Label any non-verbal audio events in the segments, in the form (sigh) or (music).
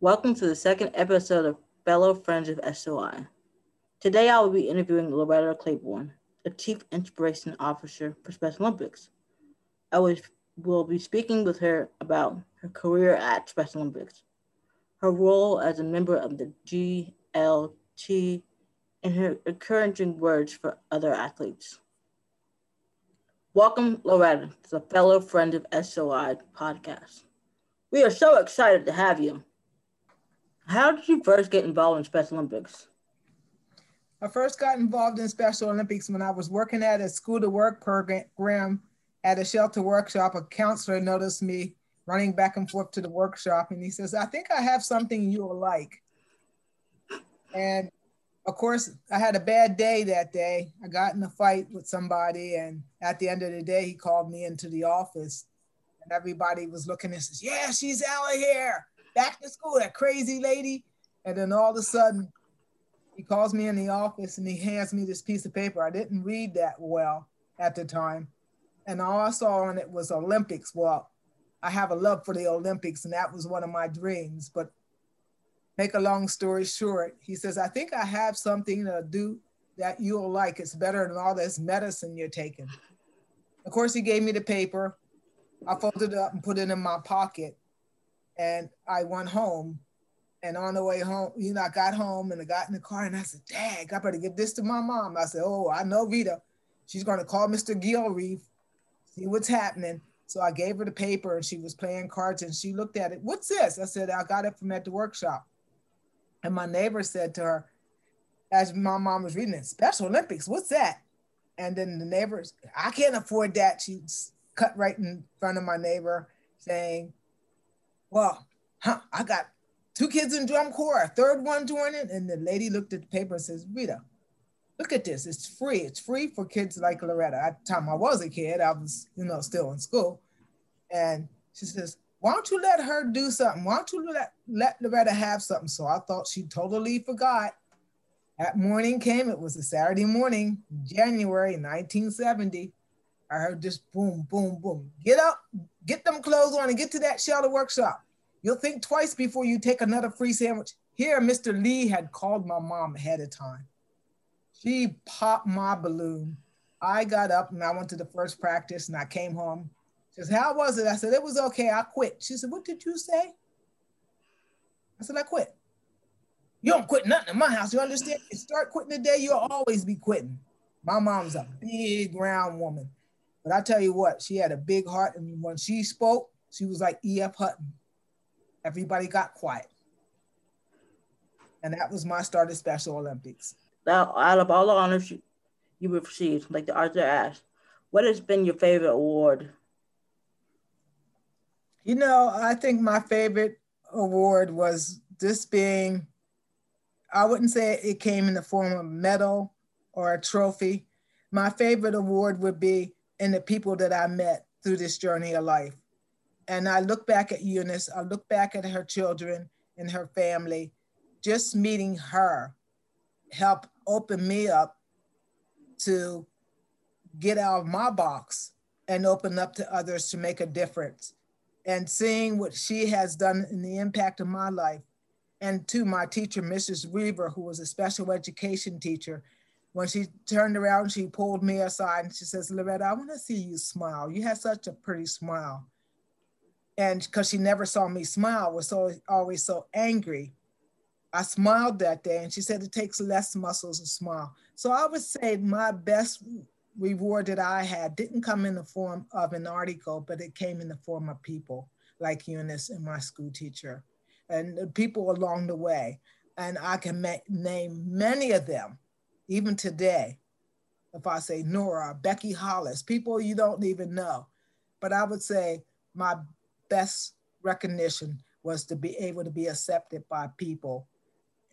Welcome to the second episode of Fellow Friends of SOI. Today I will be interviewing Loretta Claiborne, the Chief Inspiration Officer for Special Olympics. I will be speaking with her about her career at Special Olympics, her role as a member of the GLT, and her encouraging words for other athletes. Welcome, Loretta, to the Fellow Friends of SOI podcast. We are so excited to have you. How did you first get involved in Special Olympics? I first got involved in Special Olympics when I was working at a school to work program at a shelter workshop. A counselor noticed me running back and forth to the workshop and he says, I think I have something you will like. And of course, I had a bad day that day. I got in a fight with somebody, and at the end of the day, he called me into the office, and everybody was looking and says, "Yeah, she's out of here." Back to school, that crazy lady. And then all of a sudden, he calls me in the office and he hands me this piece of paper. I didn't read that well at the time. And all I saw on it was Olympics. Well, I have a love for the Olympics, and that was one of my dreams. But make a long story short, he says, I think I have something to do that you'll like. It's better than all this medicine you're taking. Of course, he gave me the paper. I folded it up and put it in my pocket and I went home. And on the way home, you know, I got home and I got in the car and I said, Dad, I better give this to my mom. I said, Oh, I know Vita. She's going to call Mr. Gilreeve, see what's happening. So I gave her the paper and she was playing cards and she looked at it. What's this? I said, I got it from at the workshop. And my neighbor said to her, as my mom was reading it, Special Olympics, what's that? And then the neighbors, I can't afford that. She cut right in front of my neighbor saying, well, huh, I got two kids in drum corps, a third one joining. And the lady looked at the paper and says, Rita, look at this. It's free. It's free for kids like Loretta. At the time I was a kid, I was, you know, still in school. And she says, why don't you let her do something? Why don't you let, let Loretta have something? So I thought she totally forgot. That morning came, it was a Saturday morning, January 1970. I heard this boom, boom, boom. Get up, get them clothes on and get to that shelter workshop. You'll think twice before you take another free sandwich. Here, Mr. Lee had called my mom ahead of time. She popped my balloon. I got up and I went to the first practice and I came home. She says, How was it? I said, It was okay. I quit. She said, What did you say? I said, I quit. You don't quit nothing in my house. You understand? You start quitting today, you'll always be quitting. My mom's a big round woman. But I tell you what, she had a big heart. And when she spoke, she was like E.F. Hutton. Everybody got quiet. And that was my start at Special Olympics. Now, out of all the honors you, you received, like the Arthur Ashe, what has been your favorite award? You know, I think my favorite award was this being, I wouldn't say it came in the form of a medal or a trophy. My favorite award would be in the people that I met through this journey of life. And I look back at Eunice, I look back at her children and her family. Just meeting her helped open me up to get out of my box and open up to others to make a difference. And seeing what she has done in the impact of my life. And to my teacher, Mrs. Weaver, who was a special education teacher, when she turned around, she pulled me aside and she says, Loretta, I want to see you smile. You have such a pretty smile. And because she never saw me smile, was so always so angry. I smiled that day and she said it takes less muscles to smile. So I would say my best reward that I had didn't come in the form of an article, but it came in the form of people like Eunice and my school teacher and people along the way. And I can ma- name many of them even today, if I say Nora, Becky Hollis, people you don't even know. But I would say my best recognition was to be able to be accepted by people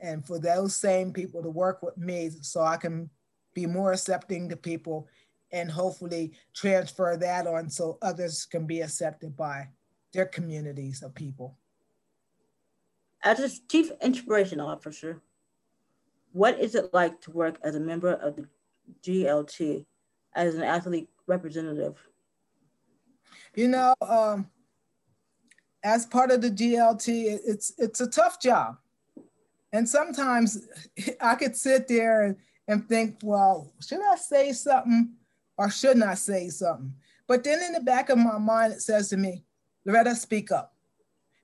and for those same people to work with me so I can be more accepting to people and hopefully transfer that on so others can be accepted by their communities of people. As a chief inspiration officer, what is it like to work as a member of the GLT as an athlete representative? You know, um, as part of the GLT, it's it's a tough job. And sometimes (laughs) I could sit there and, and think, well, should I say something or shouldn't I say something? But then in the back of my mind, it says to me, Loretta, speak up.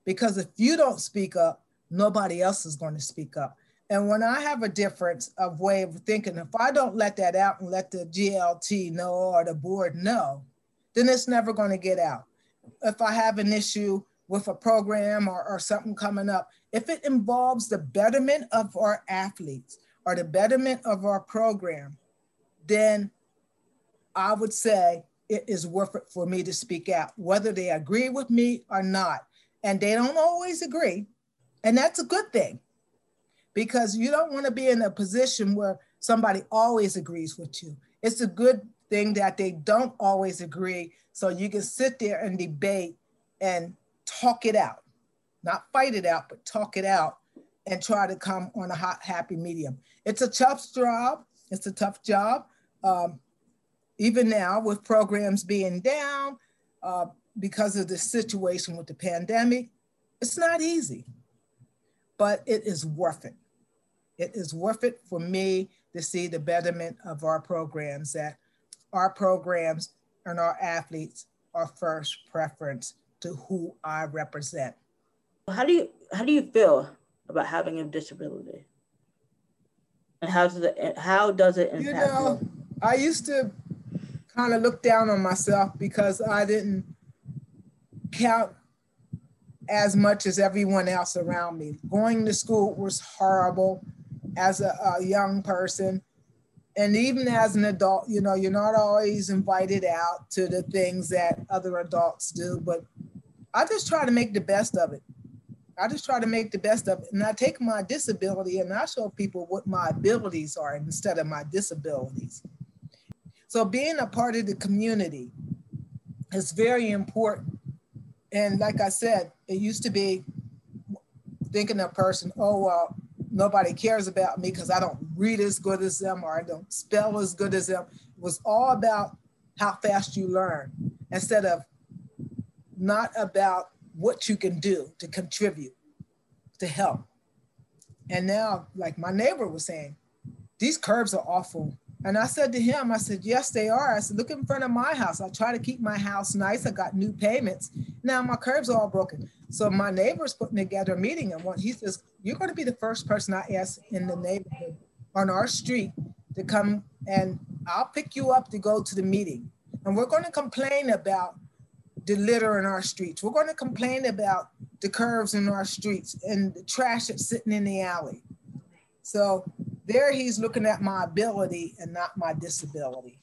Because if you don't speak up, nobody else is going to speak up. And when I have a difference of way of thinking, if I don't let that out and let the GLT know or the board know, then it's never going to get out. If I have an issue with a program or, or something coming up, if it involves the betterment of our athletes or the betterment of our program, then I would say it is worth it for me to speak out, whether they agree with me or not. And they don't always agree. And that's a good thing because you don't want to be in a position where somebody always agrees with you. It's a good thing that they don't always agree. So you can sit there and debate and talk it out, not fight it out, but talk it out and try to come on a hot, happy medium. It's a tough job. It's a tough job. Um, even now with programs being down uh, because of the situation with the pandemic, it's not easy, but it is worth it. It is worth it for me to see the betterment of our programs, that our programs and our athletes are first preference to who I represent. How do you how do you feel about having a disability? And how does it how does it impact you? Know, you? I used to kind of look down on myself because I didn't count as much as everyone else around me. Going to school was horrible as a, a young person and even as an adult, you know, you're not always invited out to the things that other adults do, but I just try to make the best of it. I just try to make the best of it. And I take my disability and I show people what my abilities are instead of my disabilities. So being a part of the community is very important. And like I said, it used to be thinking a person, oh, well, nobody cares about me because I don't read as good as them or I don't spell as good as them. It was all about how fast you learn instead of not about what you can do to contribute, to help. And now, like my neighbor was saying, these curbs are awful. And I said to him, I said, yes, they are. I said, look in front of my house. I try to keep my house nice. I got new payments. Now my curbs are all broken. So my neighbor's putting together a meeting and what he says, you're going to be the first person I ask in the neighborhood on our street to come and I'll pick you up to go to the meeting. And we're going to complain about the litter in our streets. We're going to complain about the curves in our streets and the trash that's sitting in the alley. So there he's looking at my ability and not my disability.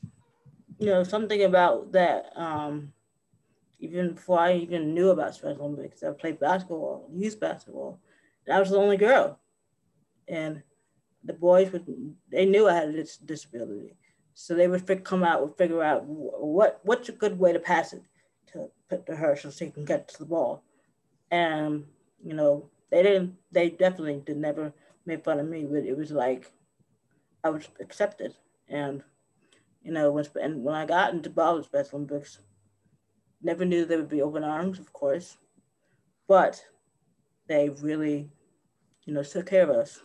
You know, something about that um, even before I even knew about Special Olympics, I played basketball, youth basketball. I was the only girl. And the boys would, they knew I had a disability. So they would come out and figure out what what's a good way to pass it to put to her so she can get to the ball. And, you know, they didn't, they definitely did never make fun of me, but it was like I was accepted. And, you know, when, and when I got into Ball Special Olympics, Never knew there would be open arms, of course, but they really, you know, took care of us.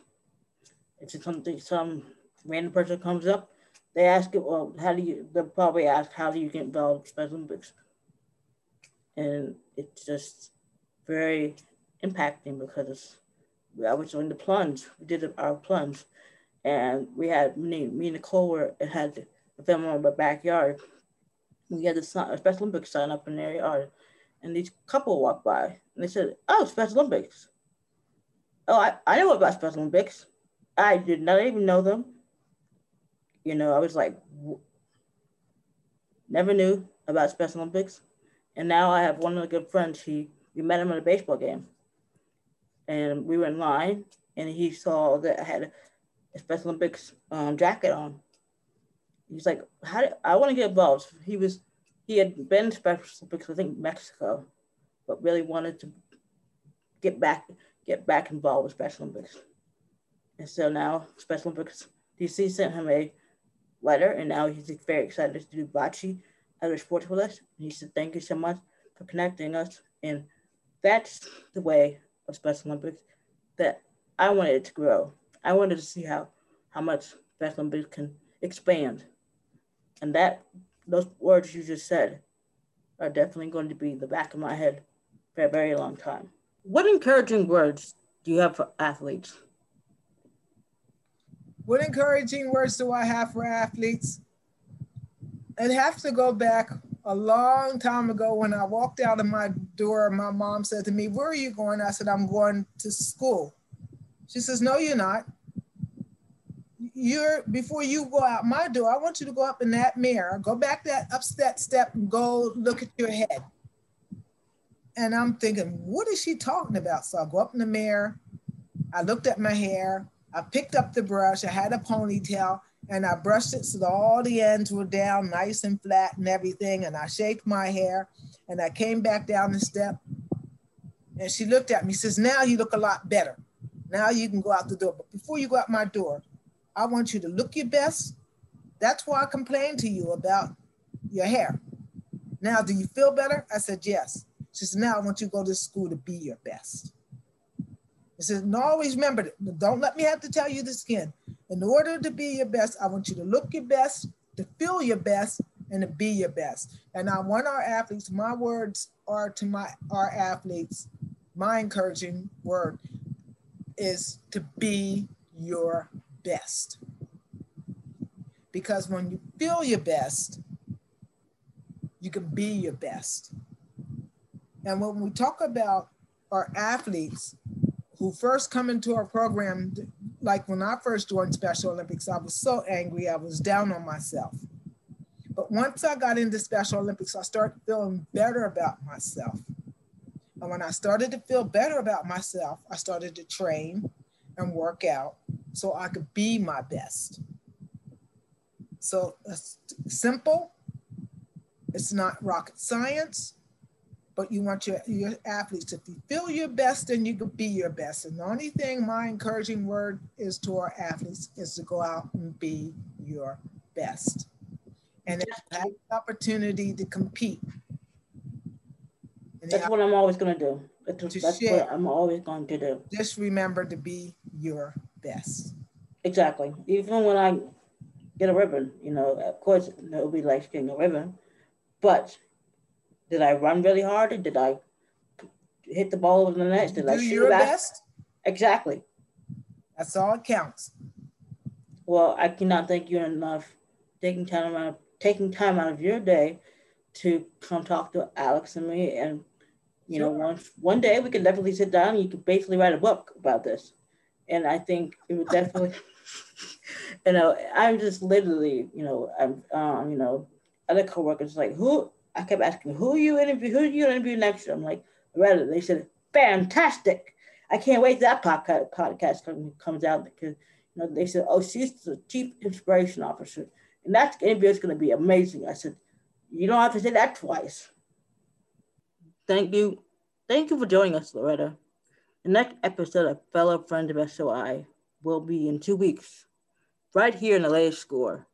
It's just something some random person comes up, they ask it, well, how do you? They'll probably ask, how do you get involved in Special Olympics? And it's just very impacting because I was doing the plunge. We did our plunge, and we had me, me and Nicole were had a film on my backyard we had a Special Olympics sign up in their yard, and these couple walked by and they said, "Oh, Special Olympics." Oh, I, I know about Special Olympics. I did not even know them. You know, I was like, never knew about Special Olympics, and now I have one of the good friends. He we met him at a baseball game, and we were in line, and he saw that I had a Special Olympics um, jacket on, he's like, how do, I want to get involved. He was, he had been Special Olympics, I think Mexico, but really wanted to get back, get back involved with Special Olympics. And so now Special Olympics DC sent him a letter, and now he's very excited to do bocce other sports with us. And he said, thank you so much for connecting us. And that's the way of Special Olympics that I wanted it to grow. I wanted to see how how much Special Olympics can expand, and that those words you just said are definitely going to be the back of my head for a very long time. What encouraging words do you have for athletes? What encouraging words do I have for athletes? I'd have to go back a long time ago when I walked out of my door. My mom said to me, Where are you going? I said, I'm going to school. She says, No, you're not. You're before you go out my door, I want you to go up in that mirror, go back that up that step and go look at your head. And I'm thinking, what is she talking about? So I go up in the mirror, I looked at my hair, I picked up the brush, I had a ponytail, and I brushed it so that all the ends were down nice and flat and everything. And I shaped my hair and I came back down the step. And she looked at me, says, Now you look a lot better. Now you can go out the door. But before you go out my door, I want you to look your best. That's why I complained to you about your hair. Now, do you feel better? I said, Yes. She said, Now I want you to go to school to be your best. I said, No, always remember, don't let me have to tell you this again. In order to be your best, I want you to look your best, to feel your best, and to be your best. And I want our athletes, my words are to my our athletes, my encouraging word is to be your best. Because when you feel your best, you can be your best. And when we talk about our athletes who first come into our program like when I first joined Special Olympics, I was so angry, I was down on myself. But once I got into Special Olympics, I started feeling better about myself. And when I started to feel better about myself, I started to train and work out so I could be my best. So uh, it's simple, it's not rocket science, but you want your, your athletes, to feel your best, and you can be your best. And the only thing my encouraging word is to our athletes is to go out and be your best. And if you have the opportunity to compete. That's what I'm always going to do. That's, that's share, what I'm always going to do. Just remember to be your best. Exactly. Even when I get a ribbon, you know, of course, nobody likes getting a ribbon, but did I run really hard? Or did I hit the ball over the net? Did Do I shoot your back? best? Exactly. That's all it counts. Well, I cannot thank you enough taking time out of taking time out of your day to come talk to Alex and me. And you sure. know, one one day we could definitely sit down and you could basically write a book about this. And I think it would definitely (laughs) you know, I'm just literally, you know, I'm um, you know, other coworkers like who I kept asking, who you interview, who you interview next? I'm like, Loretta. They said, fantastic. I can't wait that podcast, podcast comes out because you know they said, oh, she's the chief inspiration officer, and that interview is going to be amazing. I said, you don't have to say that twice. Thank you, thank you for joining us, Loretta. The next episode of Fellow Friends of SOI will be in two weeks, right here in the latest score.